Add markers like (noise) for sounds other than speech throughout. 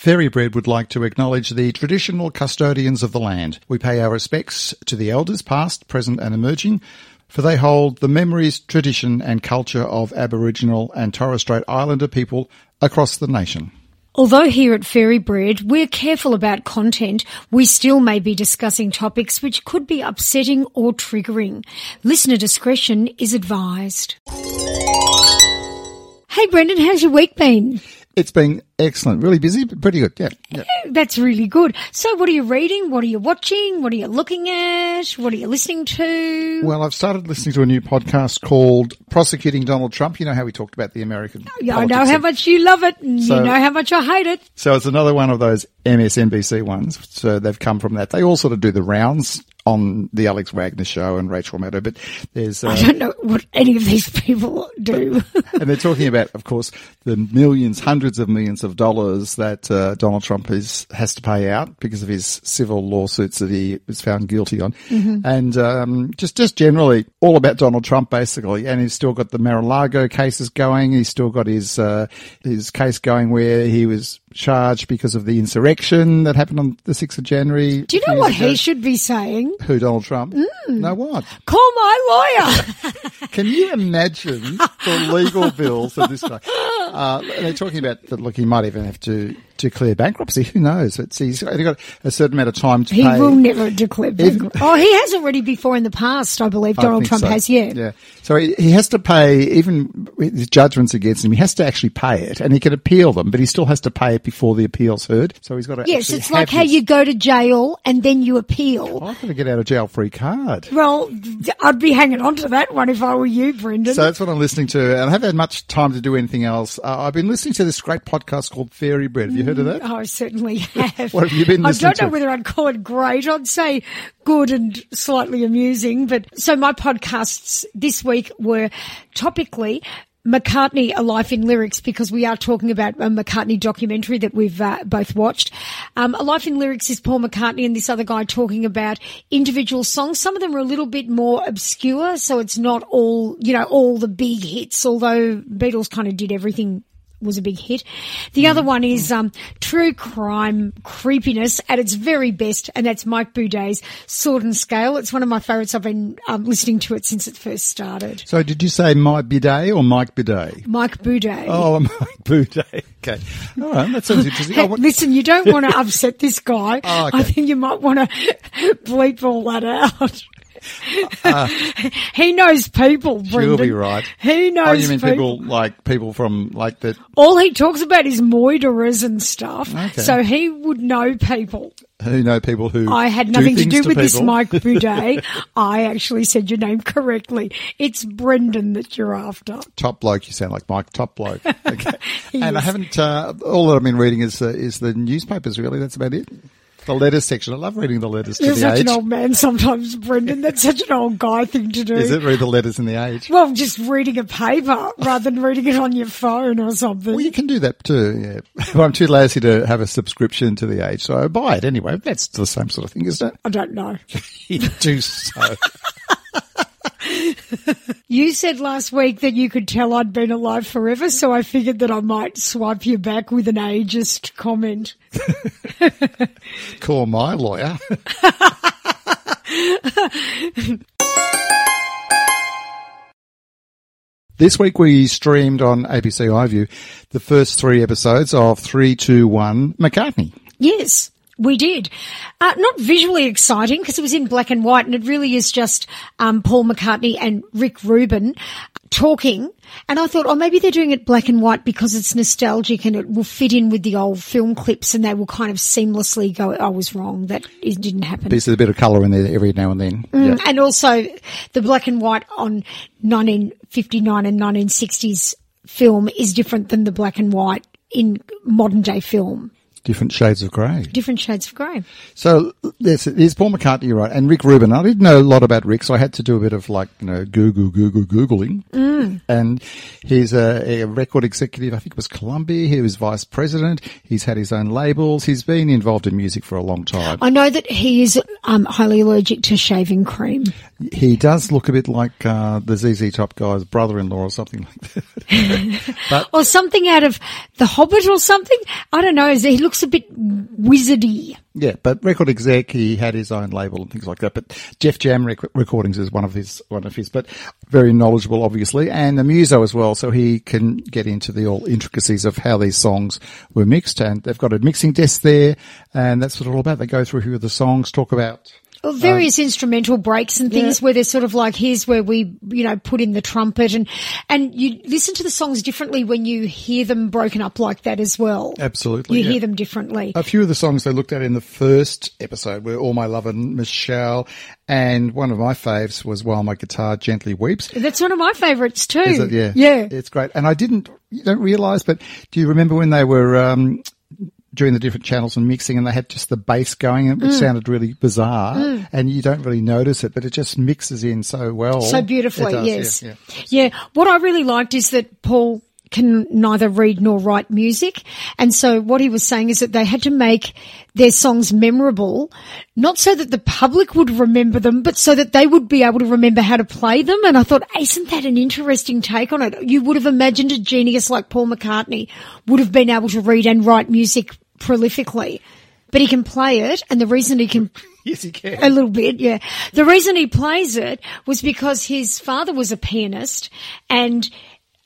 Fairy Bread would like to acknowledge the traditional custodians of the land. We pay our respects to the elders past, present and emerging, for they hold the memories, tradition and culture of Aboriginal and Torres Strait Islander people across the nation. Although here at Fairy Bread we're careful about content, we still may be discussing topics which could be upsetting or triggering. Listener discretion is advised. Hey Brendan, how's your week been? It's been excellent, really busy, but pretty good. Yeah, yeah. That's really good. So what are you reading? What are you watching? What are you looking at? What are you listening to? Well, I've started listening to a new podcast called Prosecuting Donald Trump. You know how we talked about the American. Oh, yeah, I know how much you love it and So- you know how much I hate it. So it's another one of those MSNBC ones. So they've come from that. They all sort of do the rounds on the Alex Wagner show and Rachel Maddow, but there's, I uh, don't know what any of these people do. and they're talking about, of course, the millions, hundreds of millions of dollars that uh, Donald Trump is has to pay out because of his civil lawsuits that he was found guilty on, and um, just just generally all about Donald Trump basically. And he's still got the Mar-a-Lago cases going. He's still got his uh, his case going where he was charged because of the insurrection that happened on the sixth of January. do you know what he should be saying? Who Donald Trump? No, what? Call my lawyer. (laughs) Can you imagine the legal bills of this guy? Uh, they're talking about that. Look, he might even have to declare bankruptcy. Who knows? It's he's only got a certain amount of time to He pay. will never declare bankruptcy. Oh, he has already before in the past, I believe. I Donald Trump so. has, yeah. Yeah. So he, he has to pay, even with his judgments against him, he has to actually pay it and he can appeal them, but he still has to pay it before the appeal's heard. So he's got to Yes, it's like how this- you go to jail and then you appeal. I've got to get out of jail free card. Well, I'd be hanging on to that one if I were you, Brendan. So that's what I'm listening to, and I haven't had much time to do anything else. Uh, I've been listening to this great podcast called Fairy Bread. Have you heard of that? Oh, I certainly have. What have you been I don't know to? whether I'd call it great. I'd say good and slightly amusing. But so my podcasts this week were topically McCartney, A Life in Lyrics, because we are talking about a McCartney documentary that we've uh, both watched. Um, a Life in Lyrics is Paul McCartney and this other guy talking about individual songs. Some of them are a little bit more obscure, so it's not all, you know, all the big hits, although Beatles kind of did everything was a big hit. The other one is um, true crime creepiness at its very best, and that's Mike Boudet's Sword and Scale. It's one of my favourites. I've been um, listening to it since it first started. So did you say Mike Bidet or Mike Bidet? Mike Boudet. Oh, (laughs) Mike Boudet. Okay. All right. That sounds interesting. Oh, what- listen, you don't want to upset this guy. (laughs) Oh, okay. I think you might want to (laughs) bleep all that out. (laughs) he knows people, Brendan. You'll be right. He knows Oh, you mean people. people like people from like that? All he talks about is moiderers and stuff. Okay. So he would know people. Who know people who I had nothing to things do with this. Mike Boudet. (laughs) I actually said your name correctly. It's Brendan that you're after. Top bloke, you sound like Mike. Top bloke. (laughs) Okay. And I haven't. Uh, all that I've been reading is uh, is the newspapers. Really, that's about it. The letters section. I love reading the letters to You're the such age. an old man sometimes, Brendan. That's such an old guy thing to do. Is it read the letters in the age? Well, just reading a paper rather than reading it on your phone or something. Well, you can do that too. Yeah, (laughs) but I'm too lazy to have a subscription to the age, so I buy it anyway. That's the same sort of thing, isn't it? I don't know. (laughs) You do so. (laughs) You said last week that you could tell I'd been alive forever, so I figured that I might swipe you back with an ageist comment. (laughs) Call my lawyer. (laughs) This week we streamed on ABC iView the first three episodes of 321 McCartney. Yes, we did. Uh, not visually exciting because it was in black and white and it really is just um, Paul McCartney and Rick Rubin talking. And I thought, oh, maybe they're doing it black and white because it's nostalgic and it will fit in with the old film clips and they will kind of seamlessly go, I was wrong. That it didn't happen. There's a bit of colour in there every now and then. Yeah. And also the black and white on 1959 and 1960s film is different than the black and white in modern day film. Different shades of grey. Different shades of grey. So yes, it is Paul McCartney, you're right, and Rick Rubin. I didn't know a lot about Rick, so I had to do a bit of like you know Google, Google, googling. Mm. And he's a, a record executive. I think it was Columbia. He was vice president. He's had his own labels. He's been involved in music for a long time. I know that he is um, highly allergic to shaving cream. He does look a bit like uh, the ZZ Top guy's brother-in-law or something like that. (laughs) Or something out of The Hobbit or something. I don't know. He looks looks a bit wizardy. Yeah, but record exec, he had his own label and things like that. But Def Jam rec- recordings is one of his, one of his, but very knowledgeable, obviously, and the muso as well, so he can get into the all intricacies of how these songs were mixed. And they've got a mixing desk there, and that's what it's all about. They go through who the songs, talk about Well, various instrumental breaks and things yeah. where they're sort of like, here's where we, you know, put in the trumpet and, and you listen to the songs differently when you hear them broken up like that as well. Absolutely, You yeah. hear them differently. A few of the songs they looked at in the first episode were All My Love and Michelle, and one of my faves was While My Guitar Gently Weeps. That's one of my favourites too. Is it? Yeah. Yeah. It's great. And I didn't, you don't realise, but do you remember when they were, um, doing the different channels and mixing and they had just the bass going and Mm. it sounded really bizarre and you don't really notice it, but it just mixes in so well. so beautifully, does, yes. Yeah, Yeah, yeah. What I really liked is that Paul can neither read nor write music. And so what he was saying is that they had to make their songs memorable, not so that the public would remember them, but so that they would be able to remember how to play them. And I thought, isn't that an interesting take on it? You would have imagined a genius like Paul McCartney would have been able to read and write music prolifically. But he can play it, and the reason he can (laughs) Yes, he can. a little bit, yeah. The reason he plays it was because his father was a pianist and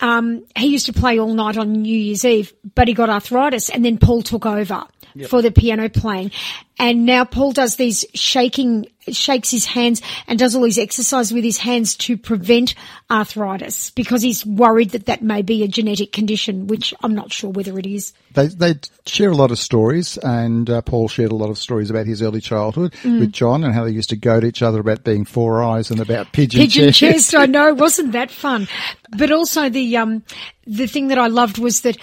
um, he used to play all night on New Year's Eve, but he got arthritis and then Paul took over for the piano playing. And now Paul does these shaking, shakes his hands and does all these exercises with his hands to prevent arthritis because he's worried that that may be a genetic condition, which I'm not sure whether it is. They they share a lot of stories, and uh, Paul shared a lot of stories about his early childhood Mm. with John and how they used to goad each other about being four eyes and about pigeon, pigeon chest. chest. I know, (laughs) wasn't that fun? But also the um the thing that I loved was that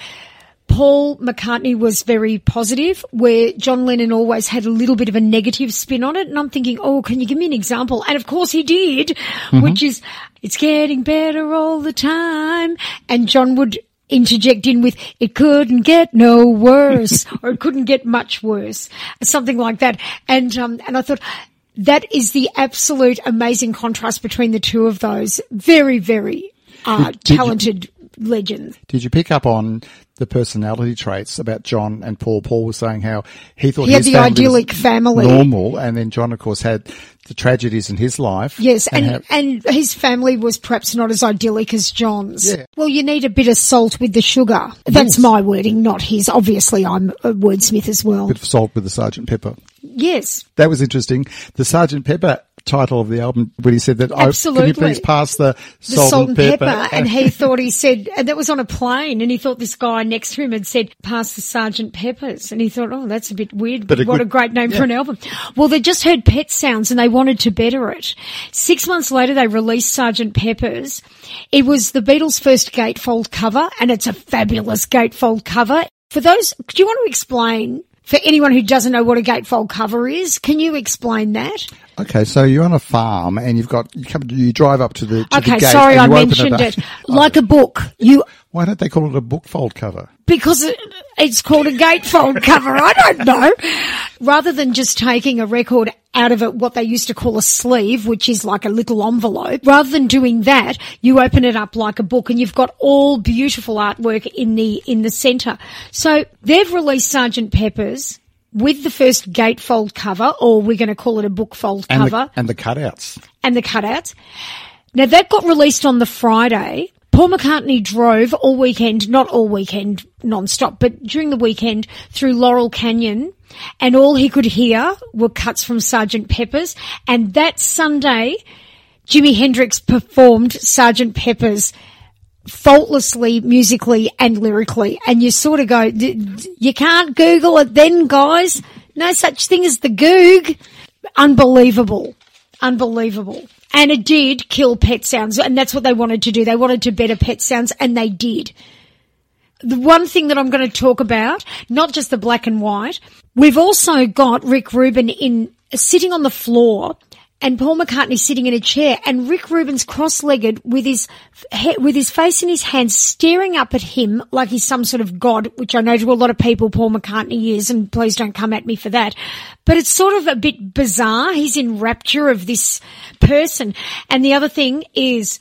Paul McCartney was very positive, where John Lennon always had a little bit of a negative spin on it. And I'm thinking, oh, can you give me an example? And of course he did, which is, it's getting better all the time. And John would interject in with, it couldn't get no worse, (laughs) or it couldn't get much worse, something like that. And, um, and I thought, that is the absolute amazing contrast between the two of those. Very, very, uh, talented legends. Did you pick up on the personality traits about John and Paul? Paul was saying how he thought He had the idyllic family. normal, and then John, of course, had the tragedies in his life. Yes, and, how- and his family was perhaps not as idyllic as John's. Yeah. Well, you need a bit of salt with the sugar. That's Yes. my wording, not his. Obviously, I'm a wordsmith as well. bit of salt with the Sergeant Pepper. yes. That was interesting. The Sergeant Pepper title of the album when he said that, oh, can you please pass the, The salt, and pepper, (laughs) and he thought he said, and that was on a plane, and he thought this guy next to him had said, "Pass the Sergeant Peppers," and he thought, "Oh, that's a bit weird, But but a what good- a great name yeah. for an album." Well, they just heard Pet Sounds, and they wanted to better it. Six months later, they released Sergeant Peppers. It was the Beatles' first gatefold cover, and it's a fabulous gatefold cover. For those, do you want to explain? For anyone who doesn't know what a gatefold cover is, can you explain that? Okay, so you're on a farm and you've got you come you drive up to the to Okay, the gate sorry and I open mentioned up. it. Like a book, you Why don't they call it a bookfold cover? Because it's called a gatefold cover. I don't know. Rather than just taking a record out of it, what they used to call a sleeve, which is like a little envelope, rather than doing that, you open it up like a book and you've got all beautiful artwork in the, in the center. So they've released Sergeant Pepper's with the first gatefold cover, or we're going to call it a bookfold And cover the, and the cutouts. and the cutouts. Now that got released on the Friday. Paul McCartney drove all weekend, not all weekend non-stop, but during the weekend through Laurel Canyon and all he could hear were cuts from Sergeant Pepper's. And that Sunday, Jimi Hendrix performed Sergeant Pepper's faultlessly musically and lyrically. And you sort of go, "D- d- you can't Google it then, guys. No such thing as the Goog. Unbelievable. Unbelievable. And it did kill pet sounds. And that's what they wanted to do. They wanted to better pet sounds and they did. The one thing that I'm going to talk about, not just the black and white, we've also got Rick Rubin in sitting on the floor and Paul McCartney sitting in a chair and Rick Rubin's cross-legged with his with his face in his hands staring up at him like he's some sort of god, which I know to a lot of people Paul McCartney is and please don't come at me for that. But it's sort of a bit bizarre. He's in rapture of this person. And the other thing is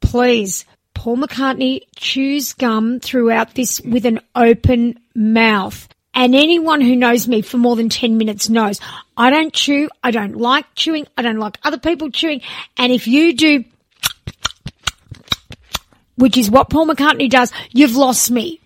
please Paul McCartney chews gum throughout this with an open mouth. And anyone who knows me for more than 10 minutes knows I don't chew. I don't like chewing. I don't like other people chewing. And if you do, which is what Paul McCartney does, you've lost me.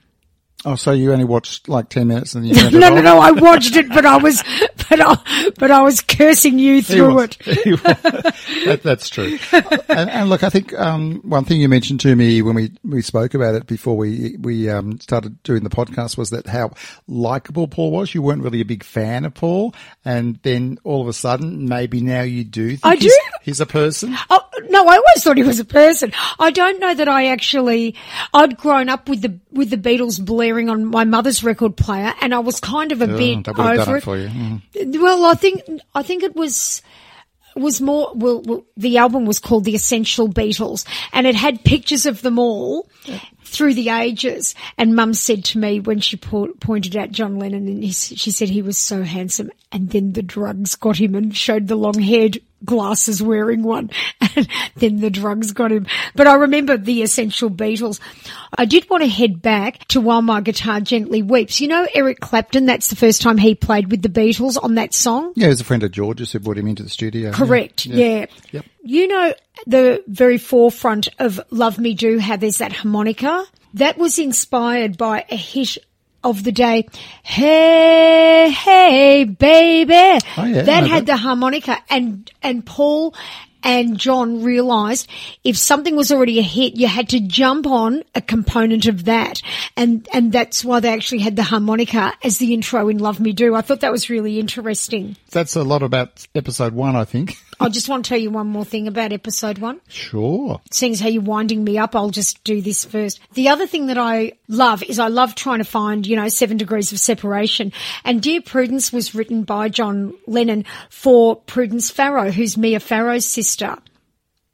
Oh, so you only watched like 10 minutes and then you (laughs) No, no, no. I watched it, but I was, but I, but I was cursing you through was. it. (laughs) That, that's true. And, and look, I think um, one thing you mentioned to me when we, we spoke about it before we we um, started doing the podcast was that how likable Paul was. You weren't really a big fan of Paul, and then all of a sudden, maybe now you do. Think I he's, do. He's a person. Oh, no, I always thought he was a person. I don't know that I actually, I'd grown up with the, with the Beatles blaring on my mother's record player and I was kind of a bit that would have done over it for you. Mm. Well, I think, I think it was, was more, well, well, the album was called The Essential Beatles and it had pictures of them all through the ages. And mum said to me when she po- pointed out John Lennon and he, she said he was so handsome and then the drugs got him and showed the long haired glasses wearing one (laughs) and then the drugs got him. But I remember the essential Beatles. I did want to head back to While My Guitar Gently Weeps. You know Eric Clapton, that's the first time he played with the Beatles on that song? Yeah, he was a friend of George's who brought him into the studio. Correct. Yeah. Yep. You know, the very forefront of Love Me Do, how there's that harmonica. That was inspired by a hit of the day. Hey, hey, baby. Oh, yeah, that had the harmonica and, and Paul and John realized if something was already a hit, you had to jump on a component of that. And, and that's why they actually had the harmonica as the intro in Love Me Do. I thought that was really interesting. That's a lot about episode one, I think. (laughs) I just want to tell you one more thing about episode one. Sure. Seeing as how you're winding me up, I'll just do this first. The other thing that I love is I love trying to find, you know, seven degrees of separation. And Dear Prudence was written by John Lennon for Prudence Farrow, who's Mia Farrow's sister.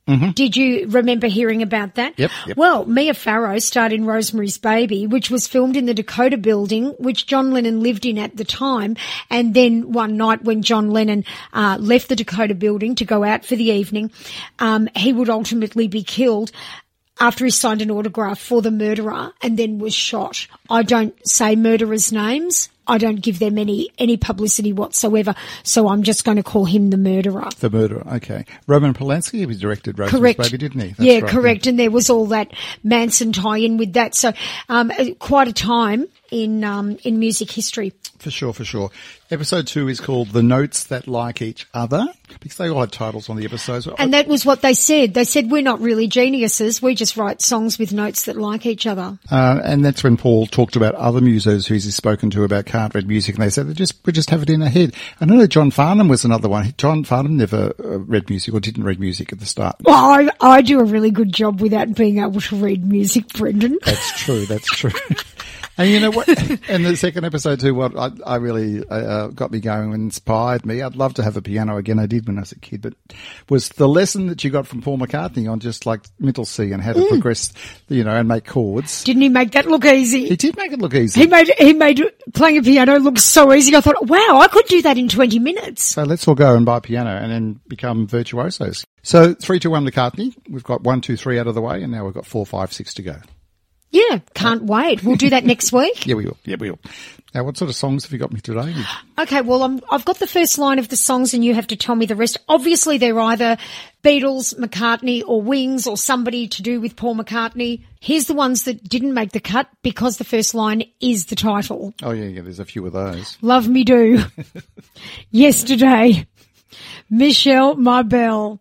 Did you remember hearing about that? Yep, yep. Well, Mia Farrow starred in Rosemary's Baby, which was filmed in the Dakota building, which John Lennon lived in at the time. And then one night when John Lennon uh, left the Dakota building to go out for the evening, um, he would ultimately be killed after he signed an autograph for the murderer and then was shot. I don't say murderers' names. I don't give them any, any publicity whatsoever. So I'm just going to call him the murderer. The murderer. Okay. Roman Polanski, he directed Rosemary's Correct. Baby, didn't he? That's yeah, right, correct. And there was all that Manson tie-in with that. So, um, uh, quite a time in, um, in music history. For sure, for sure. Episode two is called The Notes That Like Each Other because they all had titles on the episodes. And that was what they said. They said, we're not really geniuses. We just write songs with notes that like each other. Uh, and that's when Paul talked about other musos who he's spoken to about can't read music, and they said they just we just have it in our head. I know John Farnham was another one. John Farnham never uh, read music or didn't read music at the start. Well, I, I do a really good job without being able to read music, Brendan. That's true. That's true. (laughs) And you know what? (laughs) And the second episode too, what I, I really uh, got me going and inspired me. I'd love to have a piano again. I did when I was a kid, but was the lesson that you got from Paul McCartney on just like middle C and how to progress, you know, and make chords. Didn't he make that look easy? He did make it look easy. He made he made playing a piano look so easy. I thought, wow, I could do that in twenty minutes. So let's all go and buy a piano and then become virtuosos. So three, two, one, McCartney. We've got one, two, three out of the way, and now we've got four, five, six to go. Yeah, can't wait. We'll do that next week. (laughs) Yeah, we will. Yeah, we will. Now, what sort of songs have you got me today? Okay, well, I'm, I've got the first line of the songs, and you have to tell me the rest. Obviously, they're either Beatles, McCartney, or Wings, or somebody to do with Paul McCartney. Here's the ones that didn't make the cut because the first line is the title. Oh yeah, yeah. There's a few of those. Love Me Do. (laughs) Yesterday. Michelle ma belle.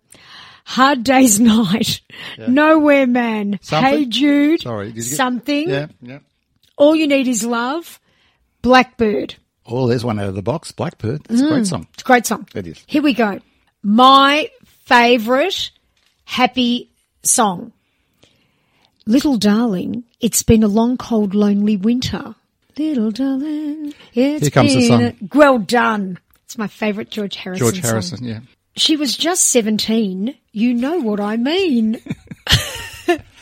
Hard Day's (laughs) Night. Nowhere Man. Something? Hey Jude. Sorry, did you get- Something. Yeah, yeah. All You Need Is Love. Blackbird. Oh, there's one out of the box. Blackbird. That's a great mm. song. It's a great song. It is. Here we go. My favourite happy song. Little darling, it's been a long, cold, lonely winter. Little darling, it's Here comes the been song. a- well done. It's my favourite George Harrison George song. Harrison. Yeah. She was just 17. You know what I mean. (laughs) (laughs)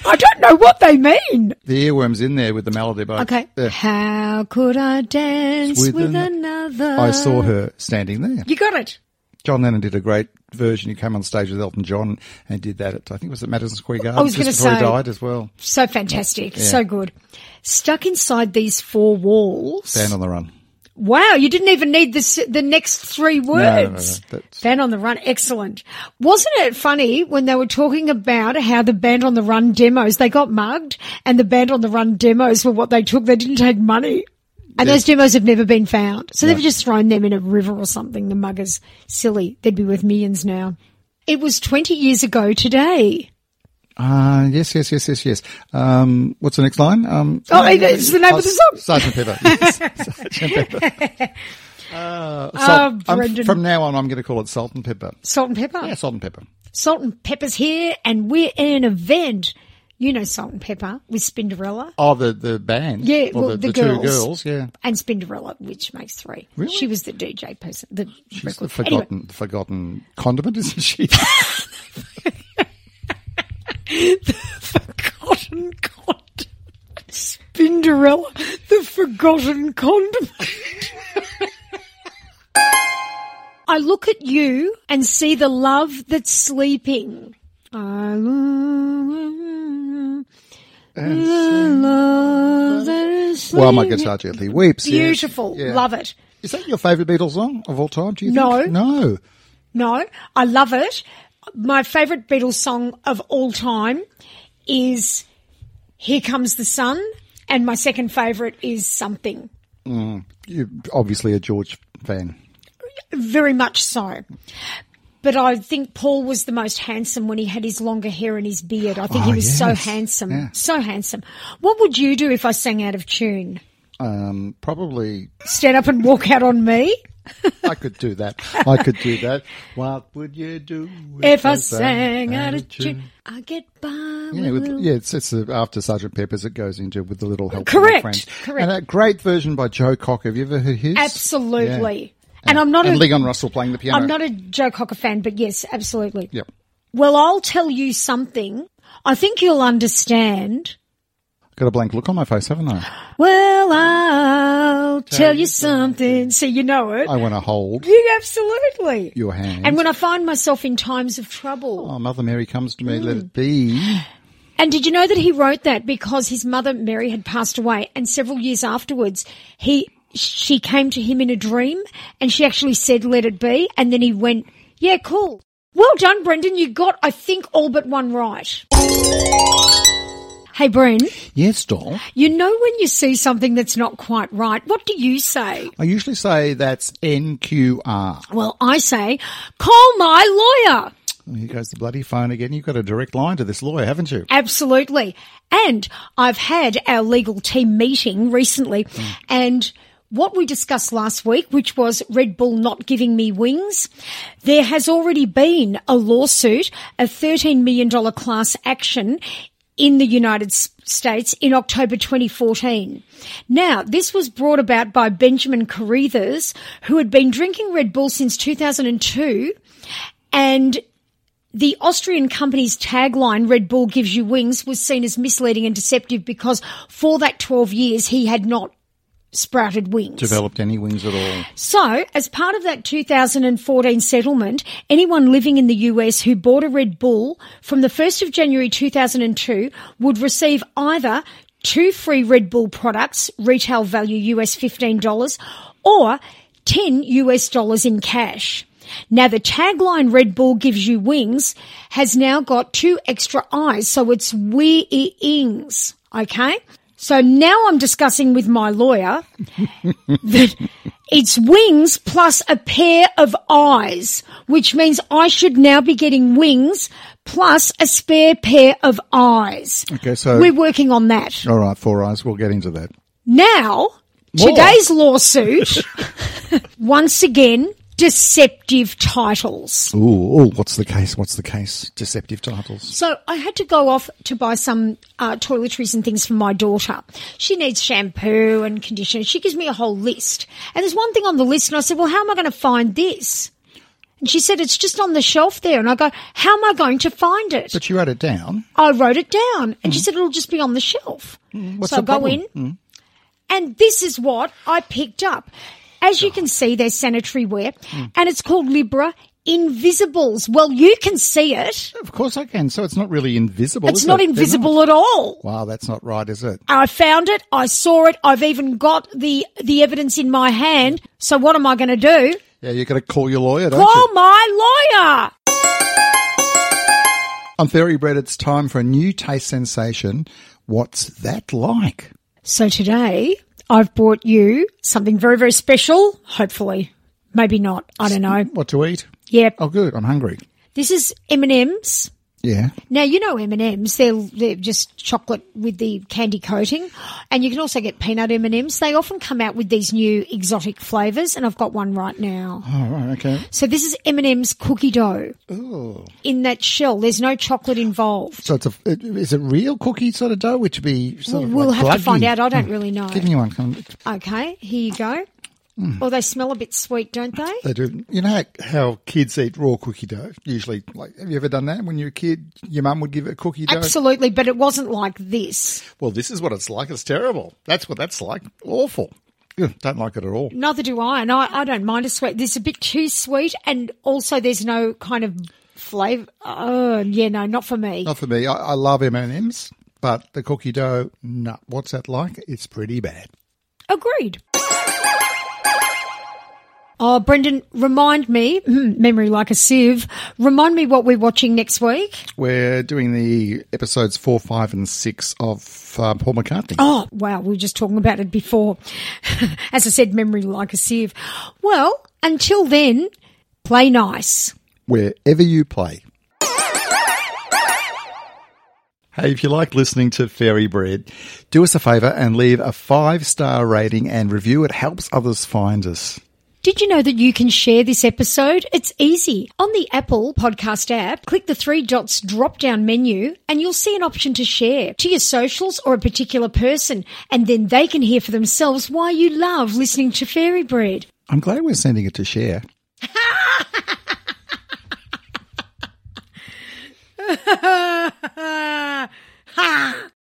I don't know what they mean. The earworms in there with the melody. But Okay. Yeah. How could I dance With with, an- another? I saw her standing there. You got it. John Lennon did a great version. He came on stage with Elton John and did that at, I think it was at Madison Square Garden I was before he say- died as well. So fantastic. So good. Stuck inside these four walls. Stand on the run. Wow, you didn't even need the the next three no, no, words. that's- Band on the Run, excellent. Wasn't it funny when they were talking about how the Band on the Run demos, they got mugged and the Band on the Run demos were what they took, they didn't take money. And those demos have never been found. So they've just thrown them in a river or something, the muggers. Silly. They'd be worth millions now. It was 20 years ago today. Ah, yes, yes, yes, yes, yes. Um, what's the next line? Um, Oh, it's the name of the song. Sergeant Pepper. Yes, (laughs) Sergeant Pepper. Uh, Oh, salt, I'm- Brendan. from now on, I'm going to call it Salt and Pepper. Salt and pepper. Yeah, Salt and Pepper. Salt and Pepper's here and we're in an event. You know Salt and Pepper with Spinderella Oh, the the band. Yeah, well, the, the the two girls. girls. Yeah, and Spinderella, which makes three. Really? She was the DJ person. The she's the record. Anyway, forgotten forgotten condiment, isn't she? (laughs) (laughs) forgotten condiment. Spinderella, the forgotten condiment. I look at you and see the love that's sleeping. I love the love that is sleeping. well, my guitar gently weeps. yes. Beautiful. Yeah. Love it. Is that your favourite Beatles song of all time? Do you No. think? No. No, I love it. My favourite Beatles song of all time is Here Comes the Sun, and my second favourite is Something. You're obviously a George fan. Very much so. But I think Paul was the most handsome when he had his longer hair and his beard. I think Oh, he was so handsome. Yeah. So handsome. What would you do if I sang out of tune? Um, probably Stand up and walk out on me? I could do that. I could do that. What would you do If I sang out of tune, I get by Yeah, with yeah, it's, it's after Sergeant Pepper's it goes into with the little help. Correct, friends. correct. And a great version by Joe Cocker. Have you ever heard his? Absolutely. And I'm not and a Leon Russell playing the piano. I'm not a Joe Cocker fan, but yes, absolutely. Yep. Well, I'll tell you something. I think you'll understand. Got a blank look on my face, haven't I? Well, I'll tell, you something. So you know it. I want to hold you absolutely. your hand. And when I find myself in times of trouble. oh, Mother Mary comes to me, let Mm. it be. And did you know that he wrote that because his mother Mary had passed away and several years afterwards he she came to him in a dream and she actually said let it be and then he went, "Yeah, cool." Well done, Brendan. You got I think all but one right. Hey, Bren, Yes, doll. you know when you see something that's not quite right, what do you say? I usually say that's NQR. Well, I say, call my lawyer. Here goes the bloody phone again. You've got a direct line to this lawyer, haven't you? Absolutely. And I've had our legal team meeting recently mm. and what we discussed last week, which was Red Bull not giving me wings, there has already been a lawsuit, a $13 million class action in the United States in October 2014. Now, this was brought about by Benjamin Careathers, who had been drinking Red Bull since 2002 and the Austrian company's tagline, Red Bull gives you wings, was seen as misleading and deceptive because for that 12 years he had not sprouted wings. Developed any wings at all? So, as part of that 2014 settlement, anyone living in the US who bought a Red Bull from the 1st of January 2002 would receive either two free Red Bull products, retail value US $15, or 10 US dollars in cash. Now the tagline Red Bull gives you wings has now got two extra eyes, so it's wee wings. Okay? So now I'm discussing with my lawyer (laughs) that it's wings plus a pair of eyes, which means I should now be getting wings plus a spare pair of eyes. Okay, so We're working on that. all right, four eyes. We'll get into that. Now, More. today's lawsuit, (laughs) once again, deceptive titles. Ooh, ooh, what's the case? What's the case? Deceptive titles. So I had to go off to buy some uh, toiletries and things for my daughter. She needs shampoo and conditioner. She gives me a whole list. And there's one thing on the list and I said, well, how am I going to find this? And she said, it's just on the shelf there. And I go, how am I going to find it? But you wrote it down. I wrote it down and she mm. said, it'll just be on the shelf. Mm, what's so I go problem? in mm. and this is what I picked up. As you can see, there's sanitary ware hmm. and it's called Libra Invisibles. Well, you can see it. Of course I can. So it's not really invisible. It's not it? Invisible at all. Wow, that's not right, is it? I found it. I saw it. I've even got the the evidence in my hand. So what am I going to do? Yeah, you're going to call your lawyer, don't Call you? my lawyer. On Fairy Bread, it's time for a new taste sensation. What's that like? So today I've brought you something very very special. Hopefully, maybe not. I don't know. What to eat? Yep. Oh, good. I'm hungry. This is M and M's. Yeah. Now you know M and M's. They're they're just chocolate with the candy coating, and you can also get peanut M and M's. They often come out with these new exotic flavors, and I've got one right now. Oh, right. Okay. So this is M and M's cookie dough. Oh. In that shell, there's no chocolate involved. So it's a, it, is it real cookie sort of dough, which would be sort of we'll like have to find out. I don't hmm. really know. Give me one. Come on. Okay, here you go. Oh, they smell a bit sweet, don't they? They do. You know how, how kids eat raw cookie dough? Usually, like, have you ever done that? When you were a kid, your mum would give it cookie dough. Absolutely, but it wasn't like this. Well, this is what it's like. It's terrible. That's what that's like. Awful. Ugh, Don't like it at all. Neither do I, and I, I don't mind a sweet. This is a bit too sweet, and also there's no kind of flavour. Oh, yeah, no, not for me. Not for me. I, I love M and M's, but the cookie dough, no. What's that like? It's pretty bad. Agreed. Oh, Brendan, remind me, (clears throat) memory like a sieve, remind me what we're watching next week. We're doing the episodes four, five, and six of uh, Paul McCartney. Oh, wow, we were just talking about it before. (laughs) As I said, memory like a sieve. Well, until then, play nice. wherever you play. Hey, if you like listening to Fairy Bread, do us a favour and leave a five star rating and review. It helps others find us. Did you know that you can share this episode? It's easy. On the Apple podcast app, click the three dots drop down menu and you'll see an option to share to your socials or a particular person. And then they can hear for themselves why you love listening to Fairy Bread. I'm glad we're sending it to share. (laughs)